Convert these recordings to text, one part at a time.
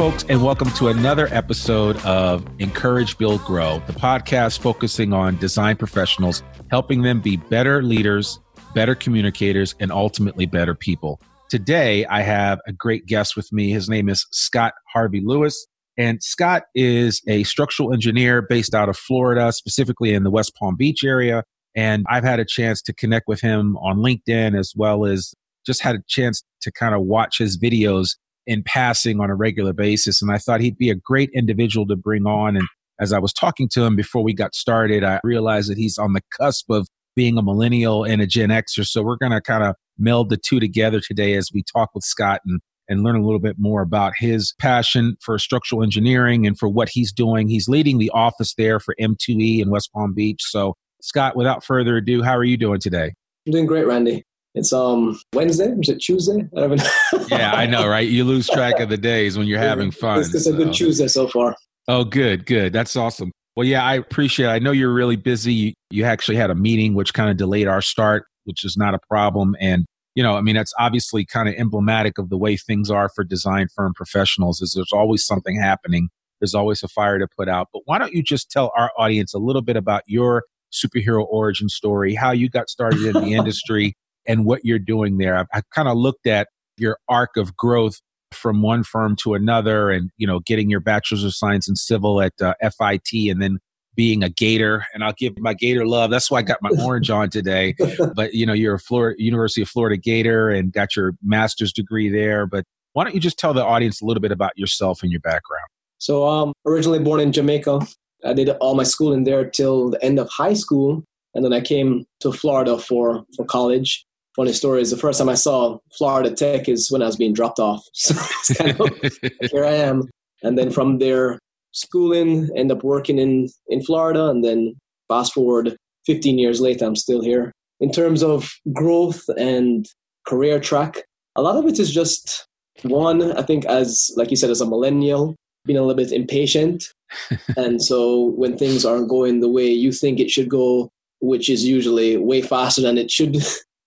Folks, and welcome to another episode of Encourage, Build, Grow, the podcast focusing on design professionals, helping them be better leaders, better communicators, and ultimately better people. Today, I have a great guest with me. His name is Scott Harvey Lewis. And Scott is a structural engineer based out of Florida, specifically in the West Palm Beach area. And I've had a chance to connect with him on LinkedIn as well as just had a chance to kind of watch his videos in passing on a regular basis. And I thought he'd be a great individual to bring on. And as I was talking to him before we got started, I realized that he's on the cusp of being a millennial and a Gen Xer. So we're going to kind of meld the two together today as we talk with Scott and, and learn a little bit more about his passion for structural engineering and for what he's doing. He's leading the office there for M2E in West Palm Beach. So, Scott, without further ado, how are you doing today? I'm doing great, Randy. It's um Wednesday. Is it Tuesday? I don't know. yeah, I know, right? You lose track of the days when you're having fun. It's, it's so. a good Tuesday so far. Oh, good, good. That's awesome. Well, yeah, I appreciate. it. I know you're really busy. You actually had a meeting which kind of delayed our start, which is not a problem. And you know, I mean, that's obviously kind of emblematic of the way things are for design firm professionals. Is there's always something happening. There's always a fire to put out. But why don't you just tell our audience a little bit about your superhero origin story, how you got started in the industry, and what you're doing there. I, I kind of looked at your arc of growth from one firm to another and, you know, getting your bachelor's of science in civil at uh, FIT and then being a Gator. And I'll give my Gator love. That's why I got my orange on today. But, you know, you're a Florida, University of Florida Gator and got your master's degree there. But why don't you just tell the audience a little bit about yourself and your background? So, um, originally born in Jamaica. I did all my schooling there till the end of high school. And then I came to Florida for, for college funny story is the first time I saw Florida Tech is when I was being dropped off. So it's kind of here I am. And then from there, schooling, end up working in, in Florida. And then fast forward 15 years later, I'm still here. In terms of growth and career track, a lot of it is just one, I think, as like you said, as a millennial, being a little bit impatient. and so when things aren't going the way you think it should go, which is usually way faster than it should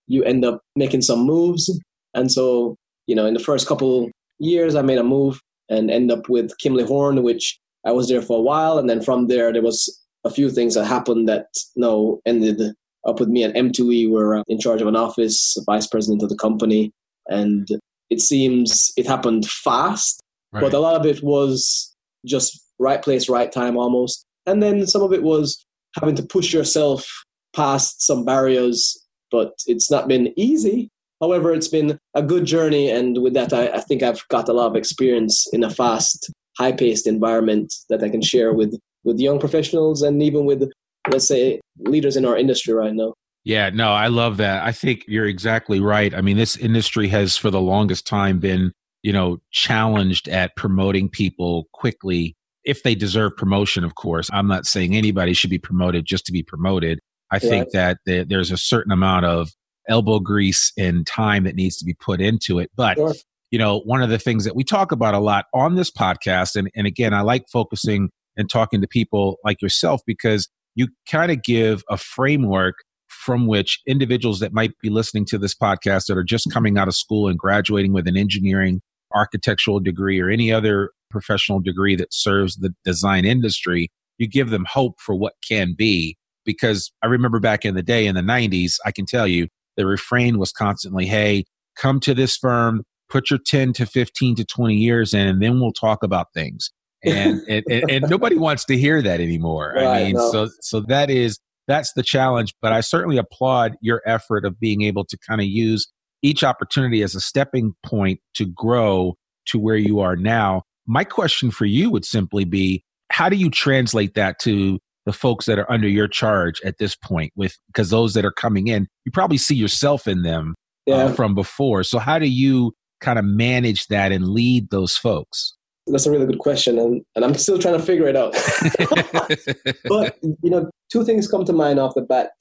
you end up making some moves. And so, you know, in the first couple years, I made a move and end up with Kimley Horn, which I was there for a while. And then from there, there was a few things that happened that you know, ended up with me at M2E. We're in charge of an office, vice president of the company. And it seems it happened fast, right. but a lot of it was just right place, right time almost. And then some of it was having to push yourself past some barriers but it's not been easy. However, it's been a good journey, and with that, I, I think I've got a lot of experience in a fast, high-paced environment that I can share with with young professionals and even with, let's say, leaders in our industry right now. Yeah, no, I love that. I think you're exactly right. I mean, this industry has for the longest time been, you know, challenged at promoting people quickly if they deserve promotion, of course. I'm not saying anybody should be promoted just to be promoted. I think that there's a certain amount of elbow grease and time that needs to be put into it. But, sure. you know, one of the things that we talk about a lot on this podcast, and, and again, I like focusing and talking to people like yourself because you kind of give a framework from which individuals that might be listening to this podcast that are just coming out of school and graduating with an engineering, architectural degree, or any other professional degree that serves the design industry, you give them hope for what can be because I remember back in the day in the 90s, I can tell you the refrain was constantly, hey, come to this firm, put your 10 to 15 to 20 years in, and then we'll talk about things. And, and, and, and, nobody wants to hear that anymore. Right, I mean, no. so, so that is, that's the challenge. But I certainly applaud your effort of being able to kind of use each opportunity as a stepping point to grow to where you are now. My question for you would simply be, how do you translate that to the folks that are under your charge at this point with because those that are coming in you probably see yourself in them uh, yeah. uh, from before. So how do you kind of manage that and lead those folks? That's a really good question and, and i'm still trying to figure it out. But you know two things come to mind off the bat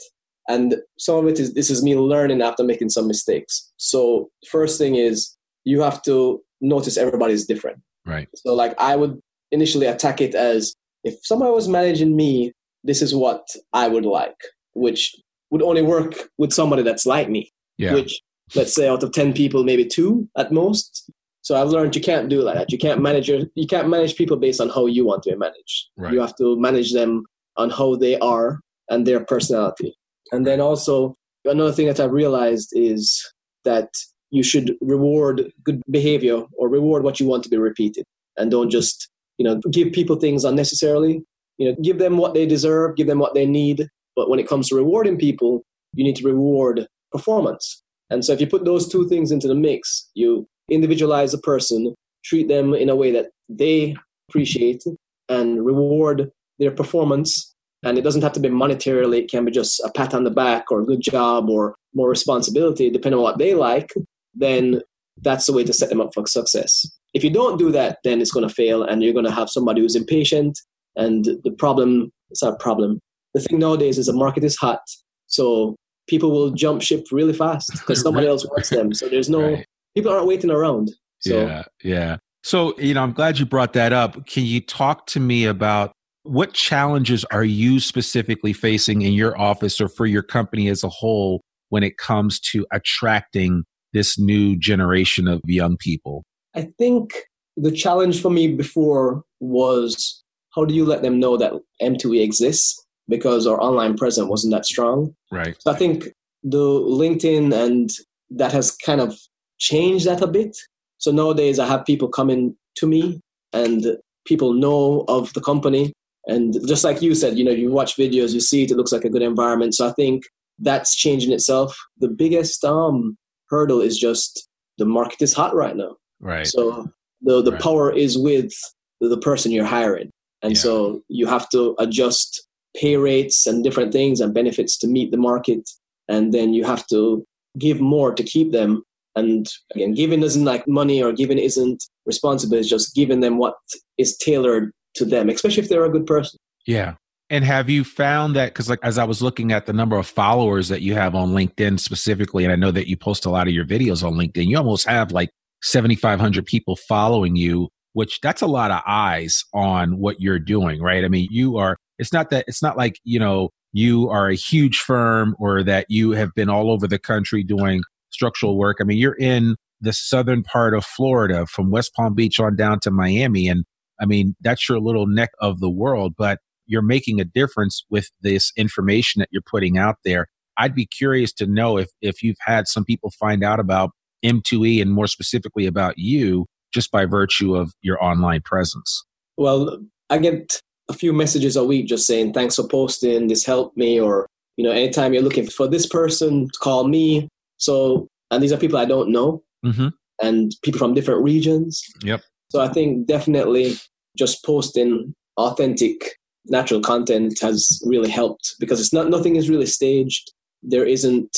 and some of it is this is me learning after making some mistakes. So first thing is you have to notice everybody's different. Right. So like i would initially attack it as if somebody was managing me, this is what I would like, which would only work with somebody that's like me. Yeah. Which, let's say, out of 10 people, maybe two at most. So I've learned you can't do like that. You can't manage your, you can't manage people based on how you want to be managed. Right. You have to manage them on how they are and their personality. And then also another thing that I've realized is that you should reward good behavior or reward what you want to be repeated and don't just you know give people things unnecessarily. You know give them what they deserve give them what they need. But when it comes to rewarding people you need to reward performance. And so if you put those two things into the mix you individualize a person treat them in a way that they appreciate and reward their performance. And it doesn't have to be monetarily it can be just a pat on the back or a good job or more responsibility depending on what they like then that's the way to set them up for success. If you don't do that, then it's going to fail and you're going to have somebody who's impatient. And the problem, it's not a problem. The thing nowadays is the market is hot. So people will jump ship really fast because somebody else wants them. So there's no, right. people aren't waiting around. So. Yeah, yeah. So, you know, I'm glad you brought that up. Can you talk to me about what challenges are you specifically facing in your office or for your company as a whole when it comes to attracting this new generation of young people? I think the challenge for me before was how do you let them know that M2E exists because our online presence wasn't that strong. Right. So I think the LinkedIn and that has kind of changed that a bit. So nowadays I have people coming to me and people know of the company. And just like you said, you know, you watch videos, you see it, it looks like a good environment. So I think that's changing itself. The biggest um, hurdle is just the market is hot right now. Right. So the the right. power is with the person you're hiring, and yeah. so you have to adjust pay rates and different things and benefits to meet the market, and then you have to give more to keep them. And again, giving isn't like money or giving isn't responsible. It's just giving them what is tailored to them, especially if they're a good person. Yeah. And have you found that because like as I was looking at the number of followers that you have on LinkedIn specifically, and I know that you post a lot of your videos on LinkedIn, you almost have like 7,500 people following you, which that's a lot of eyes on what you're doing, right? I mean, you are, it's not that, it's not like, you know, you are a huge firm or that you have been all over the country doing structural work. I mean, you're in the southern part of Florida from West Palm Beach on down to Miami. And I mean, that's your little neck of the world. But you're making a difference with this information that you're putting out there. I'd be curious to know if if you've had some people find out about M2E and more specifically about you just by virtue of your online presence. Well, I get a few messages a week just saying thanks for posting, this helped me or you know, anytime you're looking for this person, call me. So, and these are people I don't know, mm-hmm. and people from different regions. Yep. So I think definitely just posting authentic natural content has really helped because it's not nothing is really staged. There isn't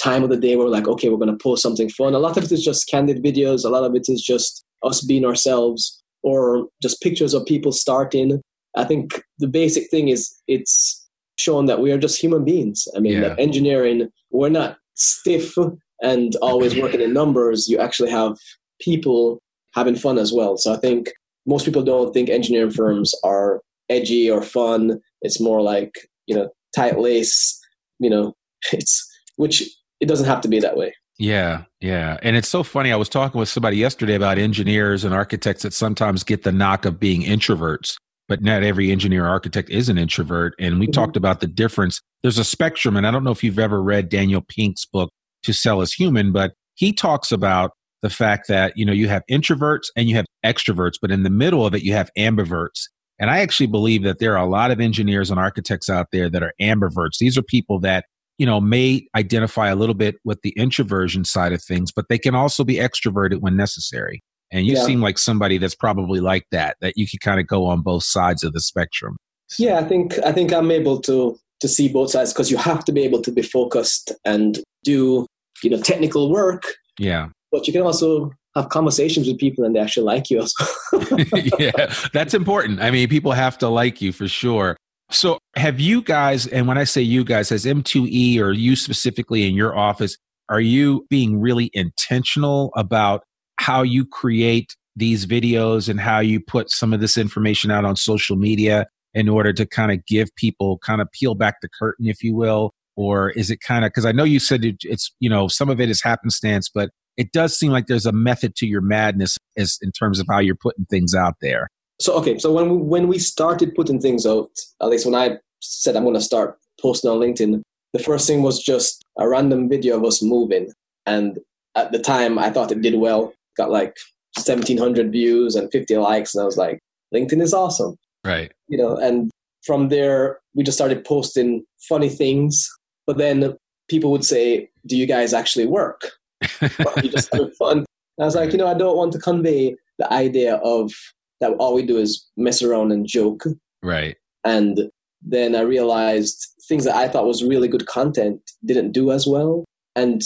time of the day where we're like, okay, we're going to post something fun. A lot of it is just candid videos. A lot of it is just us being ourselves or just pictures of people starting. I think the basic thing is it's shown that we are just human beings. I mean, yeah. engineering, we're not stiff and always working in numbers. You actually have people having fun as well. So I think most people don't think engineering firms are edgy or fun. It's more like, you know, tight lace, you know, it's which it doesn't have to be that way. Yeah, yeah. And it's so funny. I was talking with somebody yesterday about engineers and architects that sometimes get the knock of being introverts, but not every engineer or architect is an introvert. And we mm-hmm. talked about the difference. There's a spectrum. And I don't know if you've ever read Daniel Pink's book, To Sell Is Human, but he talks about the fact that, you know, you have introverts and you have extroverts, but in the middle of it, you have ambiverts. And I actually believe that there are a lot of engineers and architects out there that are ambiverts. These are people that, you know, may identify a little bit with the introversion side of things, but they can also be extroverted when necessary. And you yeah. seem like somebody that's probably like that, that you can kind of go on both sides of the spectrum. Yeah, I think I think I'm able to to see both sides because you have to be able to be focused and do, you know, technical work. Yeah. But you can also have conversations with people and they actually like you. yeah, that's important. I mean, people have to like you for sure. So, have you guys, and when I say you guys, as M2E or you specifically in your office, are you being really intentional about how you create these videos and how you put some of this information out on social media in order to kind of give people kind of peel back the curtain, if you will? Or is it kind of, because I know you said it, it's, you know, some of it is happenstance, but it does seem like there's a method to your madness as in terms of how you're putting things out there. So okay, so when we, when we started putting things out, at least when I said I'm going to start posting on LinkedIn, the first thing was just a random video of us moving, and at the time I thought it did well, got like 1700 views and 50 likes, and I was like, LinkedIn is awesome, right? You know, and from there we just started posting funny things, but then people would say, "Do you guys actually work?" you just having fun. And I was like, you know, I don't want to convey the idea of that all we do is mess around and joke. Right. And then I realized things that I thought was really good content didn't do as well. And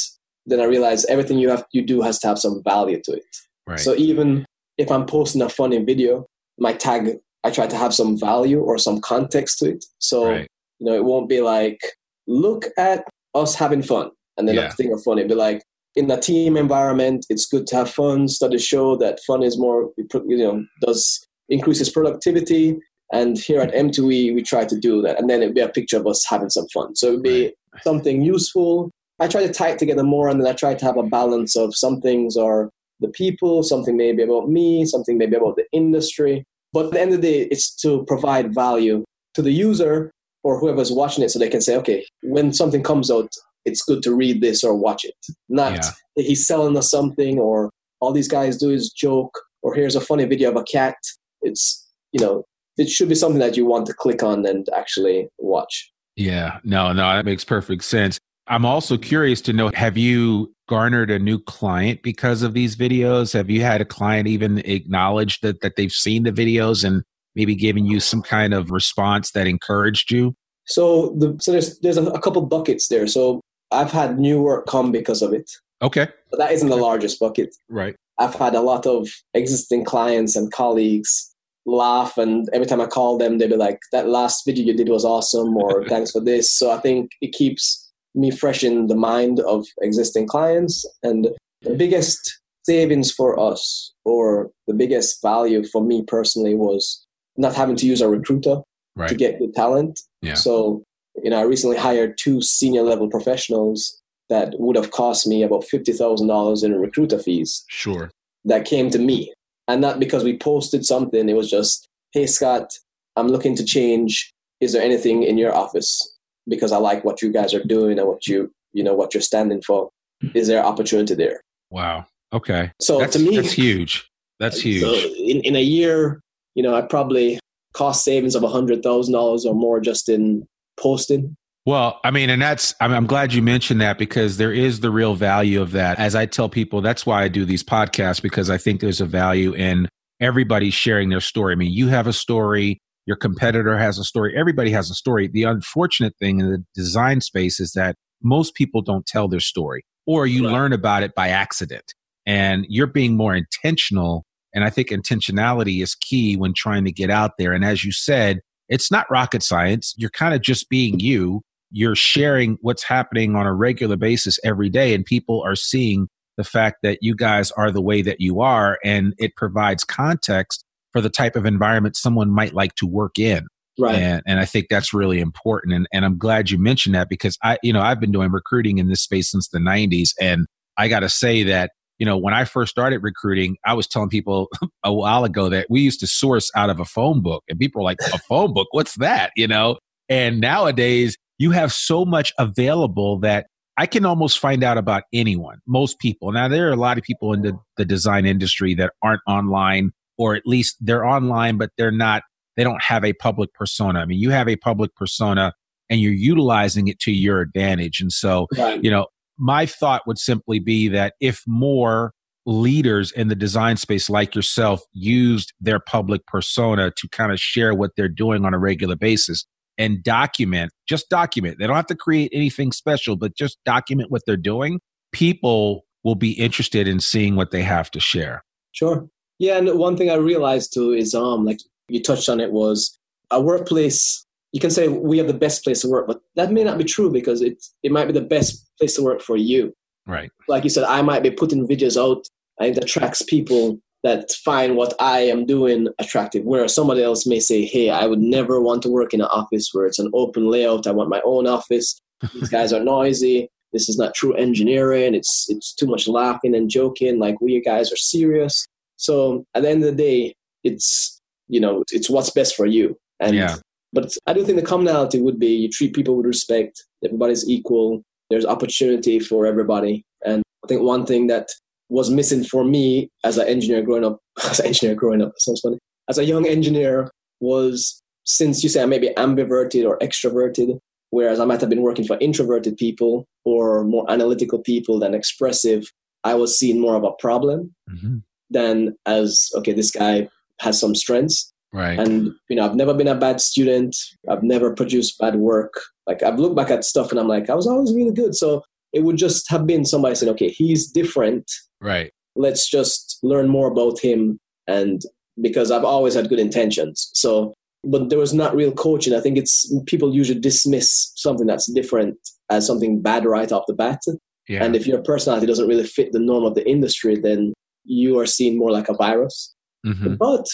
then I realized everything you have you do has to have some value to it. Right. So even if I'm posting a funny video, my tag I try to have some value or some context to it. So right. you know, it won't be like, look at us having fun and then yeah. a thing of funny. It'd be like, in a team environment, it's good to have fun. Studies show that fun is more, you know, does increases productivity. And here at M2E, we try to do that. And then it'd be a picture of us having some fun. So it'd be right. something useful. I try to tie it together more, and then I try to have a balance of some things are the people, something maybe about me, something maybe about the industry. But at the end of the day, it's to provide value to the user or whoever's watching it so they can say, okay, when something comes out, it's good to read this or watch it. Not yeah. he's selling us something or all these guys do is joke or here's a funny video of a cat. It's, you know, it should be something that you want to click on and actually watch. Yeah, no, no, that makes perfect sense. I'm also curious to know have you garnered a new client because of these videos? Have you had a client even acknowledge that, that they've seen the videos and maybe given you some kind of response that encouraged you? So the so there's there's a, a couple buckets there. So I've had new work come because of it. Okay. But that isn't the largest bucket. Right. I've had a lot of existing clients and colleagues laugh and every time I call them they'll be like, That last video you did was awesome or thanks for this. So I think it keeps me fresh in the mind of existing clients. And the biggest savings for us or the biggest value for me personally was not having to use a recruiter right. to get good talent. Yeah. So you know, I recently hired two senior level professionals that would have cost me about fifty thousand dollars in recruiter fees. Sure. That came to me, and not because we posted something. It was just, hey Scott, I'm looking to change. Is there anything in your office? Because I like what you guys are doing and what you you know what you're standing for. Hmm. Is there opportunity there? Wow. Okay. So that's, to me, that's huge. That's huge. So in, in a year, you know, I probably cost savings of a hundred thousand dollars or more just in posting. Well, I mean, and that's, I'm, I'm, glad you mentioned that because there is the real value of that. As I tell people, that's why I do these podcasts because I think there's a value in everybody sharing their story. I mean, you have a story, your competitor has a story, everybody has a story. The unfortunate thing in the design space is that most people don't tell their story or you right. learn about it by accident. And you're being more intentional. And I think intentionality is key when trying to get out there. And as you said, it's not rocket science. You're kind of just being you. You're sharing what's happening on a regular basis every day, and people are seeing the fact that you guys are the way that you are, and it provides context for the type of environment someone might like to work in. Right. And, and I think that's really important. And, and I'm glad you mentioned that because I, you know, I've been doing recruiting in this space since the 90s. And I got to say that you know, when I first started recruiting, I was telling people a while ago that we used to source out of a phone book, and people were like, "A phone book? What's that?" You know. And nowadays, you have so much available that I can almost find out about anyone, most people. Now, there are a lot of people in the, the design industry that aren't online, or at least they're online, but they're not, they don't have a public persona. I mean, you have a public persona and you're utilizing it to your advantage. And so, right. you know, my thought would simply be that if more leaders in the design space like yourself used their public persona to kind of share what they're doing on a regular basis and document, just document. They don't have to create anything special, but just document what they're doing. People will be interested in seeing what they have to share. Sure. Yeah, and one thing I realized too is um like you touched on it was a workplace you can say we have the best place to work, but that may not be true because it it might be the best place to work for you. Right. Like you said, I might be putting videos out and it attracts people that find what I am doing attractive. Whereas somebody else may say, Hey, I would never want to work in an office where it's an open layout. I want my own office. These guys are noisy. this is not true engineering. It's it's too much laughing and joking. Like we guys are serious. So at the end of the day, it's you know it's what's best for you. And yeah. But I do think the commonality would be you treat people with respect. Everybody's equal. There's opportunity for everybody. And I think one thing that was missing for me as an engineer growing up, as an engineer growing up, sounds funny. As a young engineer, was since you say I may be ambiverted or extroverted, whereas I might have been working for introverted people or more analytical people than expressive, I was seeing more of a problem mm-hmm. than as okay, this guy has some strengths. Right. And you know, I've never been a bad student. I've never produced bad work. Like I've looked back at stuff and I'm like, I was always really good. So it would just have been somebody saying, okay, he's different. Right. Let's just learn more about him. And because I've always had good intentions. So but there was not real coaching. I think it's people usually dismiss something that's different as something bad right off the bat. Yeah. And if your personality doesn't really fit the norm of the industry, then you are seen more like a virus. Mm-hmm. But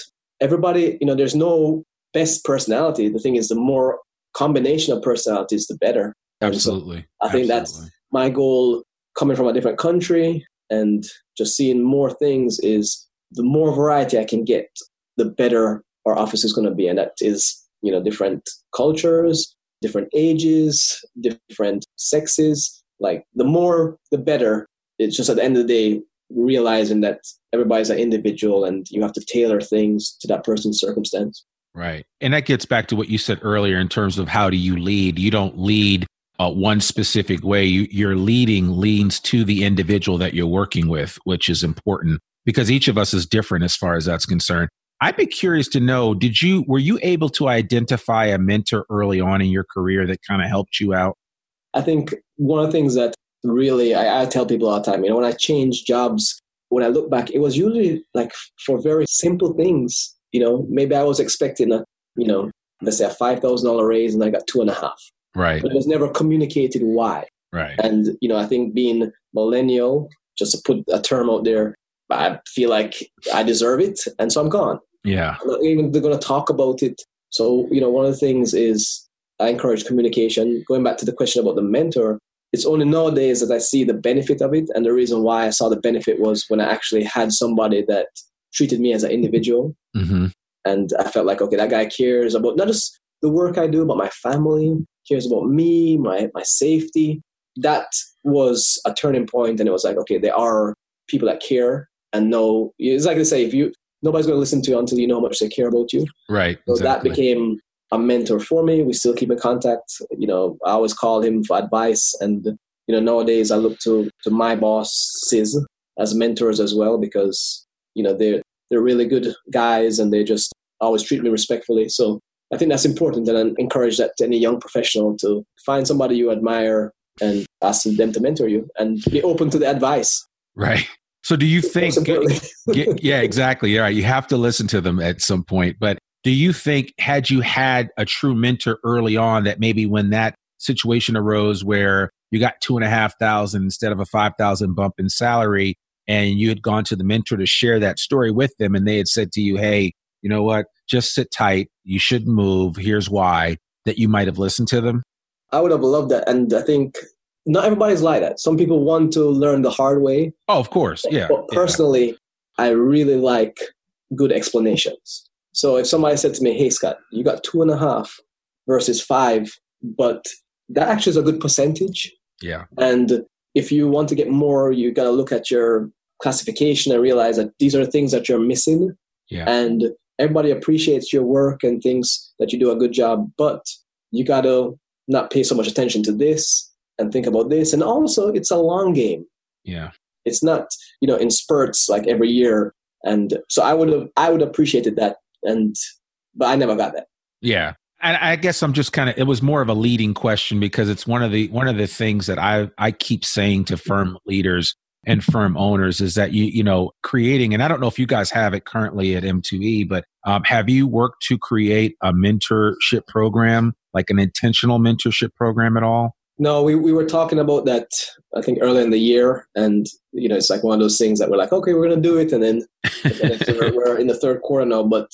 everybody, you know, there's no best personality. The thing is, the more combination of personalities, the better. Absolutely. So I think Absolutely. that's my goal coming from a different country and just seeing more things is the more variety I can get, the better our office is going to be. And that is, you know, different cultures, different ages, different sexes. Like the more, the better. It's just at the end of the day, realizing that everybody's an individual and you have to tailor things to that person's circumstance. Right. And that gets back to what you said earlier in terms of how do you lead? You don't lead uh, one specific way. You, your leading leans to the individual that you're working with, which is important because each of us is different as far as that's concerned. I'd be curious to know, did you were you able to identify a mentor early on in your career that kind of helped you out? I think one of the things that really I, I tell people all the time, you know, when I change jobs, when I look back, it was usually like for very simple things. You know, maybe I was expecting a, you know, let's say a five thousand dollar raise and I got two and a half. Right. But it was never communicated why. Right. And, you know, I think being millennial, just to put a term out there, I feel like I deserve it, and so I'm gone. Yeah. I'm not even they're going to talk about it. So, you know, one of the things is I encourage communication. Going back to the question about the mentor, it's only nowadays that I see the benefit of it. And the reason why I saw the benefit was when I actually had somebody that treated me as an individual. Mm-hmm. And I felt like, okay, that guy cares about not just the work I do, but my family, cares about me, my, my safety. That was a turning point, And it was like, okay, there are people that care and know. It's like they say, if you nobody's going to listen to you until you know how much they care about you. Right. So exactly. that became a mentor for me. We still keep in contact. You know, I always call him for advice, and you know, nowadays I look to to my bosses as mentors as well because you know they're they're really good guys and they just always treat me respectfully. So I think that's important, and I encourage that to any young professional to find somebody you admire and ask them to mentor you and be open to the advice. Right. So do you think yeah, exactly. Yeah, you have to listen to them at some point. But do you think had you had a true mentor early on that maybe when that situation arose where you got two and a half thousand instead of a five thousand bump in salary and you had gone to the mentor to share that story with them and they had said to you, Hey, you know what? Just sit tight. You shouldn't move. Here's why that you might have listened to them? I would have loved that. And I think not everybody's like that. Some people want to learn the hard way. Oh, of course. Yeah. But personally, yeah. I really like good explanations. So if somebody said to me, Hey, Scott, you got two and a half versus five, but that actually is a good percentage. Yeah. And if you want to get more, you got to look at your classification and realize that these are things that you're missing. Yeah. And everybody appreciates your work and thinks that you do a good job, but you got to not pay so much attention to this and think about this. And also, it's a long game. Yeah. It's not, you know, in spurts like every year. And so I would have, I would have appreciated that. And, but I never got that. Yeah. And I guess I'm just kind of, it was more of a leading question because it's one of the, one of the things that I, I keep saying to firm leaders and firm owners is that you, you know, creating, and I don't know if you guys have it currently at M2E, but um, have you worked to create a mentorship program, like an intentional mentorship program at all? No, we, we were talking about that, I think, early in the year. And, you know, it's like one of those things that we're like, okay, we're going to do it. And then, and then we're in the third quarter now. But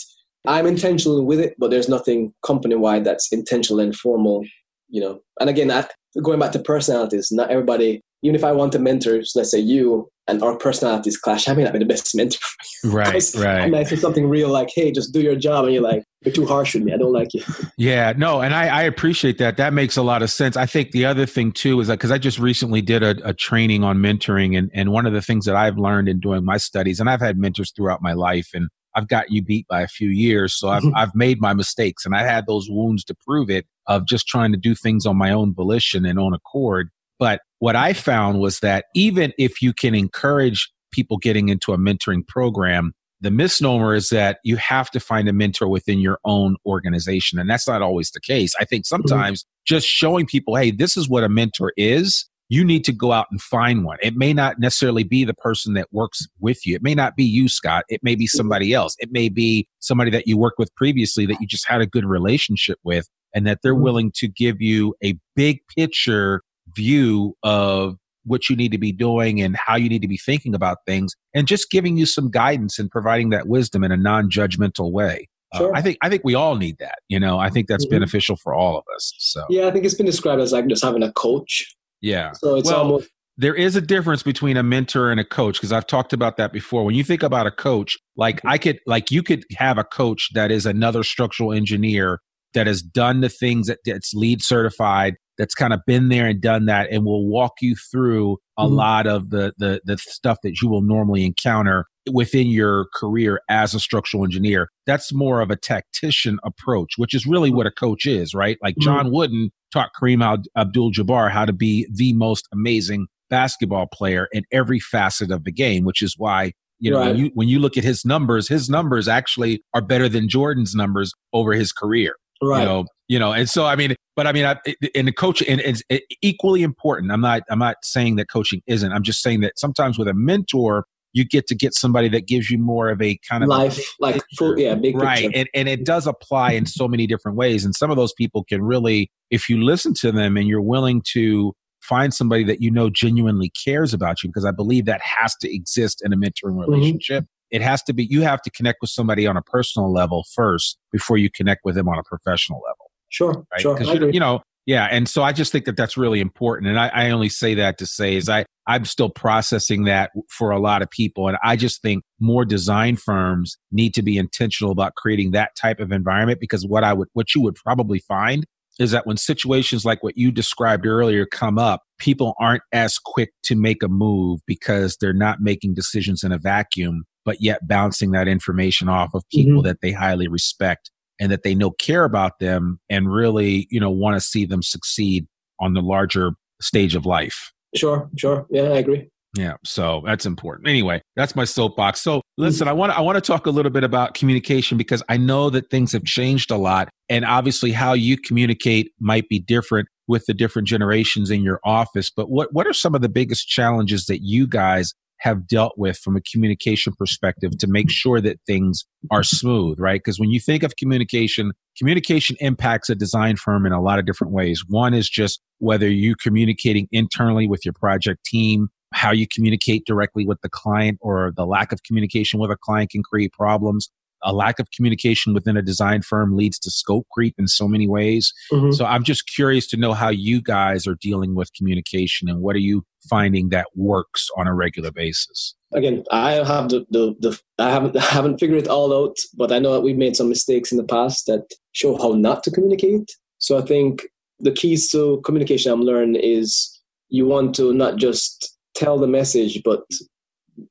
I'm intentional with it, but there's nothing company wide that's intentional and formal, you know. And again, I, going back to personalities, not everybody, even if I want to mentor, so let's say you, and our personalities clash, I may not be the best mentor. For you. Right, right. I might say something real like, hey, just do your job. And you're like, you're too harsh with me. I don't like you. Yeah, no, and I, I appreciate that. That makes a lot of sense. I think the other thing too is that because I just recently did a, a training on mentoring, and, and one of the things that I've learned in doing my studies, and I've had mentors throughout my life, and I've got you beat by a few years. So I've, I've made my mistakes and I had those wounds to prove it of just trying to do things on my own volition and on accord. But what I found was that even if you can encourage people getting into a mentoring program, the misnomer is that you have to find a mentor within your own organization. And that's not always the case. I think mm-hmm. sometimes mm-hmm. just showing people, hey, this is what a mentor is you need to go out and find one. It may not necessarily be the person that works with you. It may not be you, Scott. It may be somebody else. It may be somebody that you worked with previously that you just had a good relationship with and that they're mm-hmm. willing to give you a big picture view of what you need to be doing and how you need to be thinking about things and just giving you some guidance and providing that wisdom in a non-judgmental way. Uh, sure. Uh, I think I think we all need that. You know, I think that's mm-hmm. beneficial for all of us. So yeah, I think it's been described as like just having a coach yeah. So it's well, almost there is a difference between a mentor and a coach because I've talked about that before. When you think about a coach, like I could like you could have a coach that is another structural engineer that has done the things that that's LEED certified, that's kind of been there and done that and will walk you through a mm-hmm. lot of the, the the stuff that you will normally encounter within your career as a structural engineer. That's more of a tactician approach, which is really what a coach is, right? Like mm-hmm. John Wooden taught Kareem Abdul Jabbar how to be the most amazing basketball player in every facet of the game, which is why you know right. when you when you look at his numbers, his numbers actually are better than Jordan's numbers over his career. Right. You know, you know, and so I mean, but I mean, I, in the coaching, and it's equally important. I'm not, I'm not saying that coaching isn't. I'm just saying that sometimes with a mentor, you get to get somebody that gives you more of a kind of life, like full, yeah, big right, and and it does apply in so many different ways. And some of those people can really, if you listen to them and you're willing to find somebody that you know genuinely cares about you, because I believe that has to exist in a mentoring mm-hmm. relationship. Mm-hmm. It has to be. You have to connect with somebody on a personal level first before you connect with them on a professional level. Sure, right? sure. Because you know, yeah, and so I just think that that's really important. And I, I only say that to say is I I'm still processing that for a lot of people, and I just think more design firms need to be intentional about creating that type of environment because what I would what you would probably find is that when situations like what you described earlier come up, people aren't as quick to make a move because they're not making decisions in a vacuum, but yet bouncing that information off of people mm-hmm. that they highly respect and that they know care about them and really, you know, want to see them succeed on the larger stage of life. Sure, sure. Yeah, I agree. Yeah, so that's important. Anyway, that's my soapbox. So, listen, I want to, I want to talk a little bit about communication because I know that things have changed a lot and obviously how you communicate might be different with the different generations in your office, but what what are some of the biggest challenges that you guys have dealt with from a communication perspective to make sure that things are smooth, right? Because when you think of communication, communication impacts a design firm in a lot of different ways. One is just whether you're communicating internally with your project team, how you communicate directly with the client or the lack of communication with a client can create problems a lack of communication within a design firm leads to scope creep in so many ways. Mm-hmm. So I'm just curious to know how you guys are dealing with communication and what are you finding that works on a regular basis? Again, I have the, the, the I haven't I haven't figured it all out, but I know that we've made some mistakes in the past that show how not to communicate. So I think the keys to communication I'm learning is you want to not just tell the message, but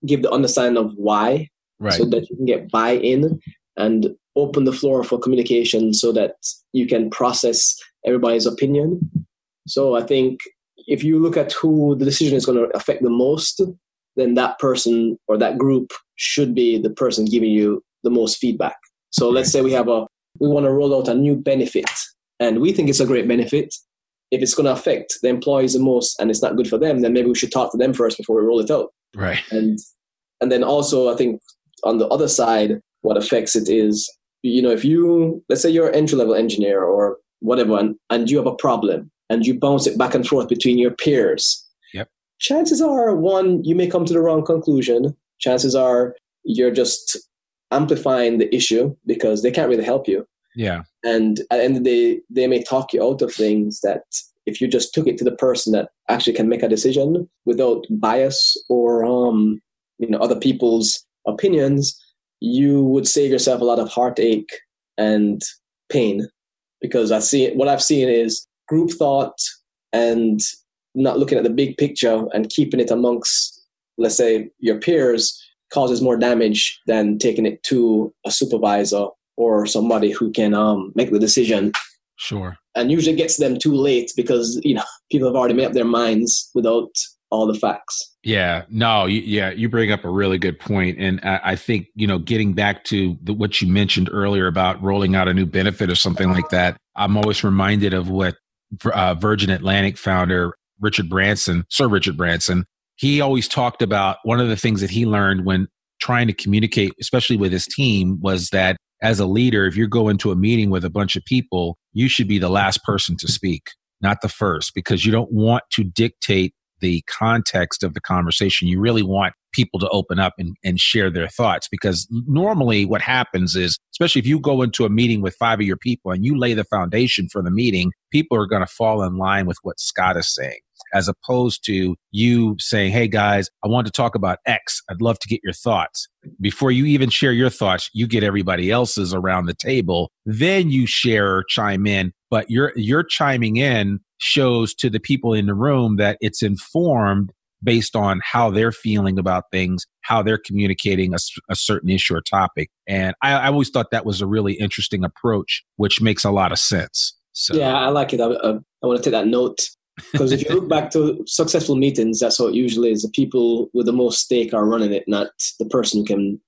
give the understanding of why right. so that you can get buy-in and open the floor for communication so that you can process everybody's opinion. So I think if you look at who the decision is going to affect the most, then that person or that group should be the person giving you the most feedback. So let's say we have a we want to roll out a new benefit and we think it's a great benefit. If it's going to affect the employees the most and it's not good for them, then maybe we should talk to them first before we roll it out. Right. And and then also I think on the other side, what affects it is, you know, if you, let's say you're an entry level engineer or whatever, and, and you have a problem and you bounce it back and forth between your peers, yep. chances are, one, you may come to the wrong conclusion. Chances are you're just amplifying the issue because they can't really help you. Yeah. And at the end of the day, they may talk you out of things that if you just took it to the person that actually can make a decision without bias or um, you know other people's opinions, you would save yourself a lot of heartache and pain. Because I see what I've seen is group thought and not looking at the big picture and keeping it amongst, let's say, your peers causes more damage than taking it to a supervisor or somebody who can um, make the decision. Sure. And usually gets them too late because you know people have already made up their minds without all the facts. Yeah, no, yeah, you bring up a really good point, and I, think you know, getting back to the, what you mentioned earlier about rolling out a new benefit or something like that. I'm always reminded of what uh, Virgin Atlantic founder Richard Branson, Sir Richard Branson, he always talked about one of the things that he learned when trying to communicate, especially with his team, was that as a leader, if you're going to a meeting with a bunch of people, you should be the last person to speak, not the first, because you don't want to dictate the context of the conversation. You really want people to open up and, and share their thoughts because normally what happens is, especially if you go into a meeting with five of your people and you lay the foundation for the meeting, people are going to fall in line with what Scott is saying as opposed to you saying, Hey guys, I want to talk about X. I'd love to get your thoughts. Before you even share your thoughts, you get everybody else's around the table. Then you share or chime in, but you're, you're chiming in shows to the people in the room that it's informed based on how they're feeling about things, how they're communicating a, a certain issue or topic. And I, I, always thought that was a really interesting approach, which makes a lot of sense. So. Yeah, I like it. I, I, I want to take that note because if you look back to successful meetings, that's how it usually is. The people with the most stake are running it, not the person who can,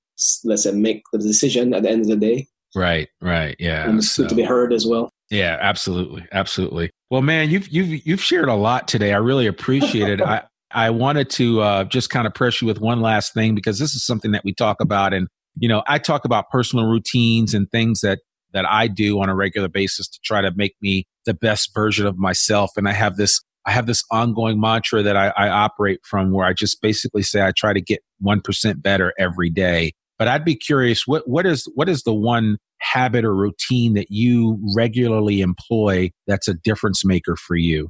let's say, make the decision at the end of the day. Right, right, yeah. And it's so, good to be heard as well. Yeah, absolutely, absolutely. Well, man, you've you've you've shared a lot today. I really appreciate it. I I wanted to uh, just kind of press you with one last thing because this is something that we talk about, and you know, I talk about personal routines and things that that I do on a regular basis to try to make me the best version of myself. And I have this, I have this ongoing mantra that I, I operate from where I just basically say I try to get 1% better every day. But I'd be curious, what, what is, what is the one habit or routine that you regularly employ that's a difference maker for you?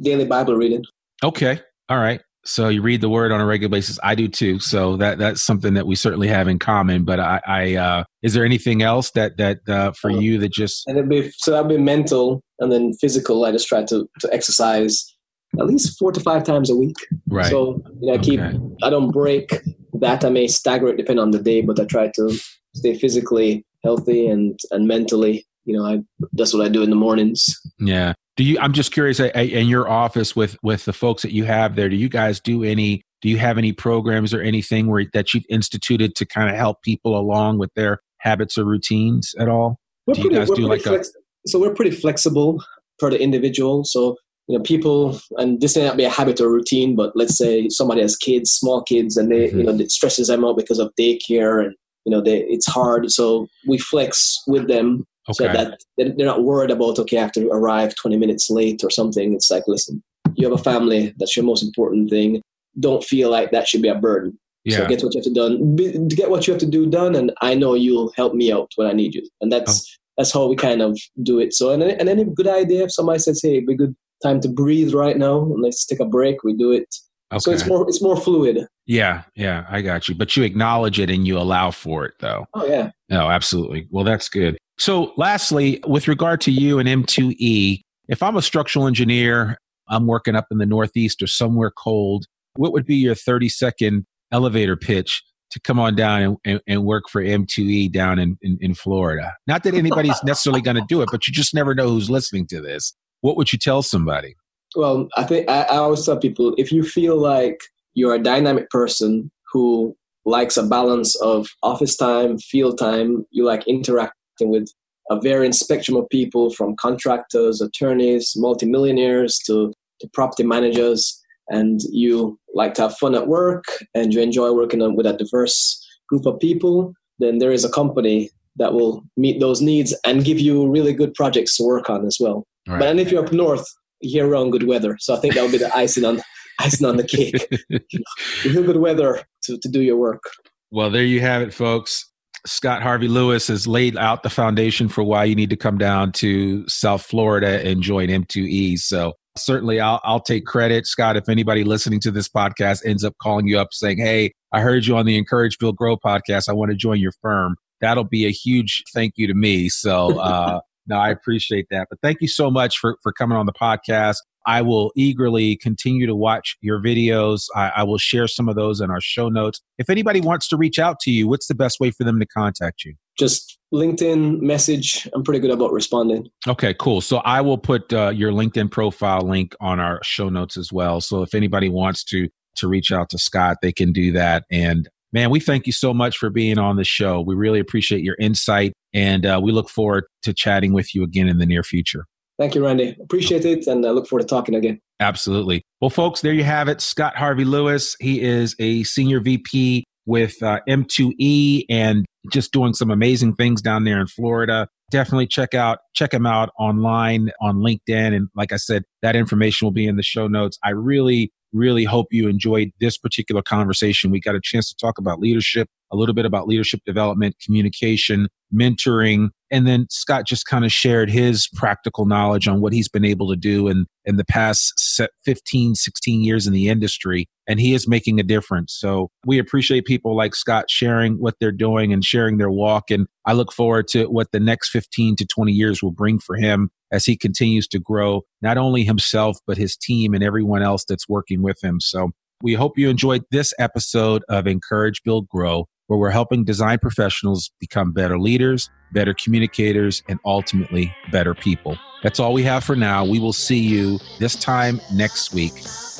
Daily Bible reading. Okay. All right. So you read the word on a regular basis. I do too. So that that's something that we certainly have in common. But I, I uh, is there anything else that that uh, for um, you that just and it'd be so that'd be mental and then physical. I just try to to exercise at least four to five times a week. Right. So you know, I keep okay. I don't break that. I may stagger it depending on the day, but I try to stay physically healthy and and mentally. You know, I that's what I do in the mornings. Yeah do you i'm just curious in your office with with the folks that you have there do you guys do any do you have any programs or anything where that you've instituted to kind of help people along with their habits or routines at all we're do pretty, guys do like flex- a so we're pretty flexible for the individual so you know people and this may not be a habit or routine but let's say somebody has kids small kids and they mm-hmm. you know it stresses them out because of daycare and you know they, it's hard so we flex with them Okay. So that they're not worried about, okay, I have to arrive 20 minutes late or something. It's like, listen, you have a family. That's your most important thing. Don't feel like that should be a burden. Yeah. So get what you have to done. Be, get what you have to do done, and I know you'll help me out when I need you. And that's oh. that's how we kind of do it. So, and and any good idea if somebody says, "Hey, it'd be good time to breathe right now, and let's take a break," we do it. Okay. So it's more it's more fluid. Yeah, yeah, I got you. But you acknowledge it and you allow for it, though. Oh yeah. No, absolutely. Well, that's good. So, lastly, with regard to you and M2E, if I'm a structural engineer, I'm working up in the Northeast or somewhere cold, what would be your 30 second elevator pitch to come on down and, and, and work for M2E down in, in, in Florida? Not that anybody's necessarily going to do it, but you just never know who's listening to this. What would you tell somebody? Well, I think I, I always tell people if you feel like you're a dynamic person who likes a balance of office time, field time, you like interacting with a varying spectrum of people from contractors, attorneys, multimillionaires to, to property managers, and you like to have fun at work and you enjoy working with a diverse group of people, then there is a company that will meet those needs and give you really good projects to work on as well. Right. But and if you're up north, year round good weather. So I think that would be the icing on icing on the cake. you good weather to, to do your work. Well, there you have it, folks. Scott Harvey Lewis has laid out the foundation for why you need to come down to South Florida and join M2E. So certainly I'll, I'll take credit. Scott, if anybody listening to this podcast ends up calling you up saying, Hey, I heard you on the Encourage Build Grow podcast. I want to join your firm. That'll be a huge thank you to me. So, uh, no, I appreciate that. But thank you so much for, for coming on the podcast. I will eagerly continue to watch your videos. I, I, will share some of those in our show notes. If anybody wants to reach out to you, what's the best way for them to contact you? Just LinkedIn message. I'm pretty good about responding. Okay, cool. So I will put uh, your LinkedIn profile link on our show notes as well. So if anybody wants to to reach out to Scott, they can do that. And man, we thank you so much for being on the show. We really appreciate your insight, and uh, we look forward to chatting with you again in the near future. Thank you, Randy. Appreciate it, and I look forward to talking again. Absolutely. Well, folks, there you have it. Scott Harvey Lewis. He is a senior VP with uh, M2E and just doing some amazing things down there in Florida. Definitely check out check him out online on LinkedIn, and like I said, that information will be in the show notes. I really really hope you enjoyed this particular conversation. We got a chance to talk about leadership, a little bit about leadership development, communication, mentoring. And then Scott just kind of shared his practical knowledge on what he's been able to do in, in the past 15, 16 years in the industry. And he is making a difference. So we appreciate people like Scott sharing what they're doing and sharing their walk. And I look forward to what the next 15 to 20 years will bring for him as he continues to grow, not only himself, but his team and everyone else that's working with him. So we hope you enjoyed this episode of Encourage, Build, Grow, where we're helping design professionals become better leaders, better communicators, and ultimately better people. That's all we have for now. We will see you this time next week.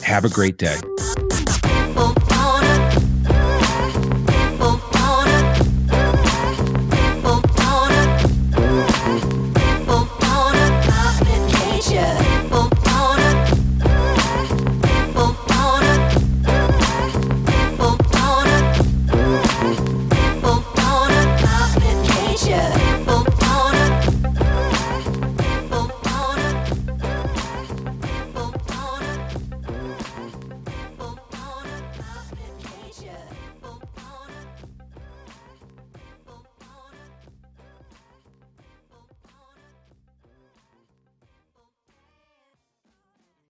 Have a great day.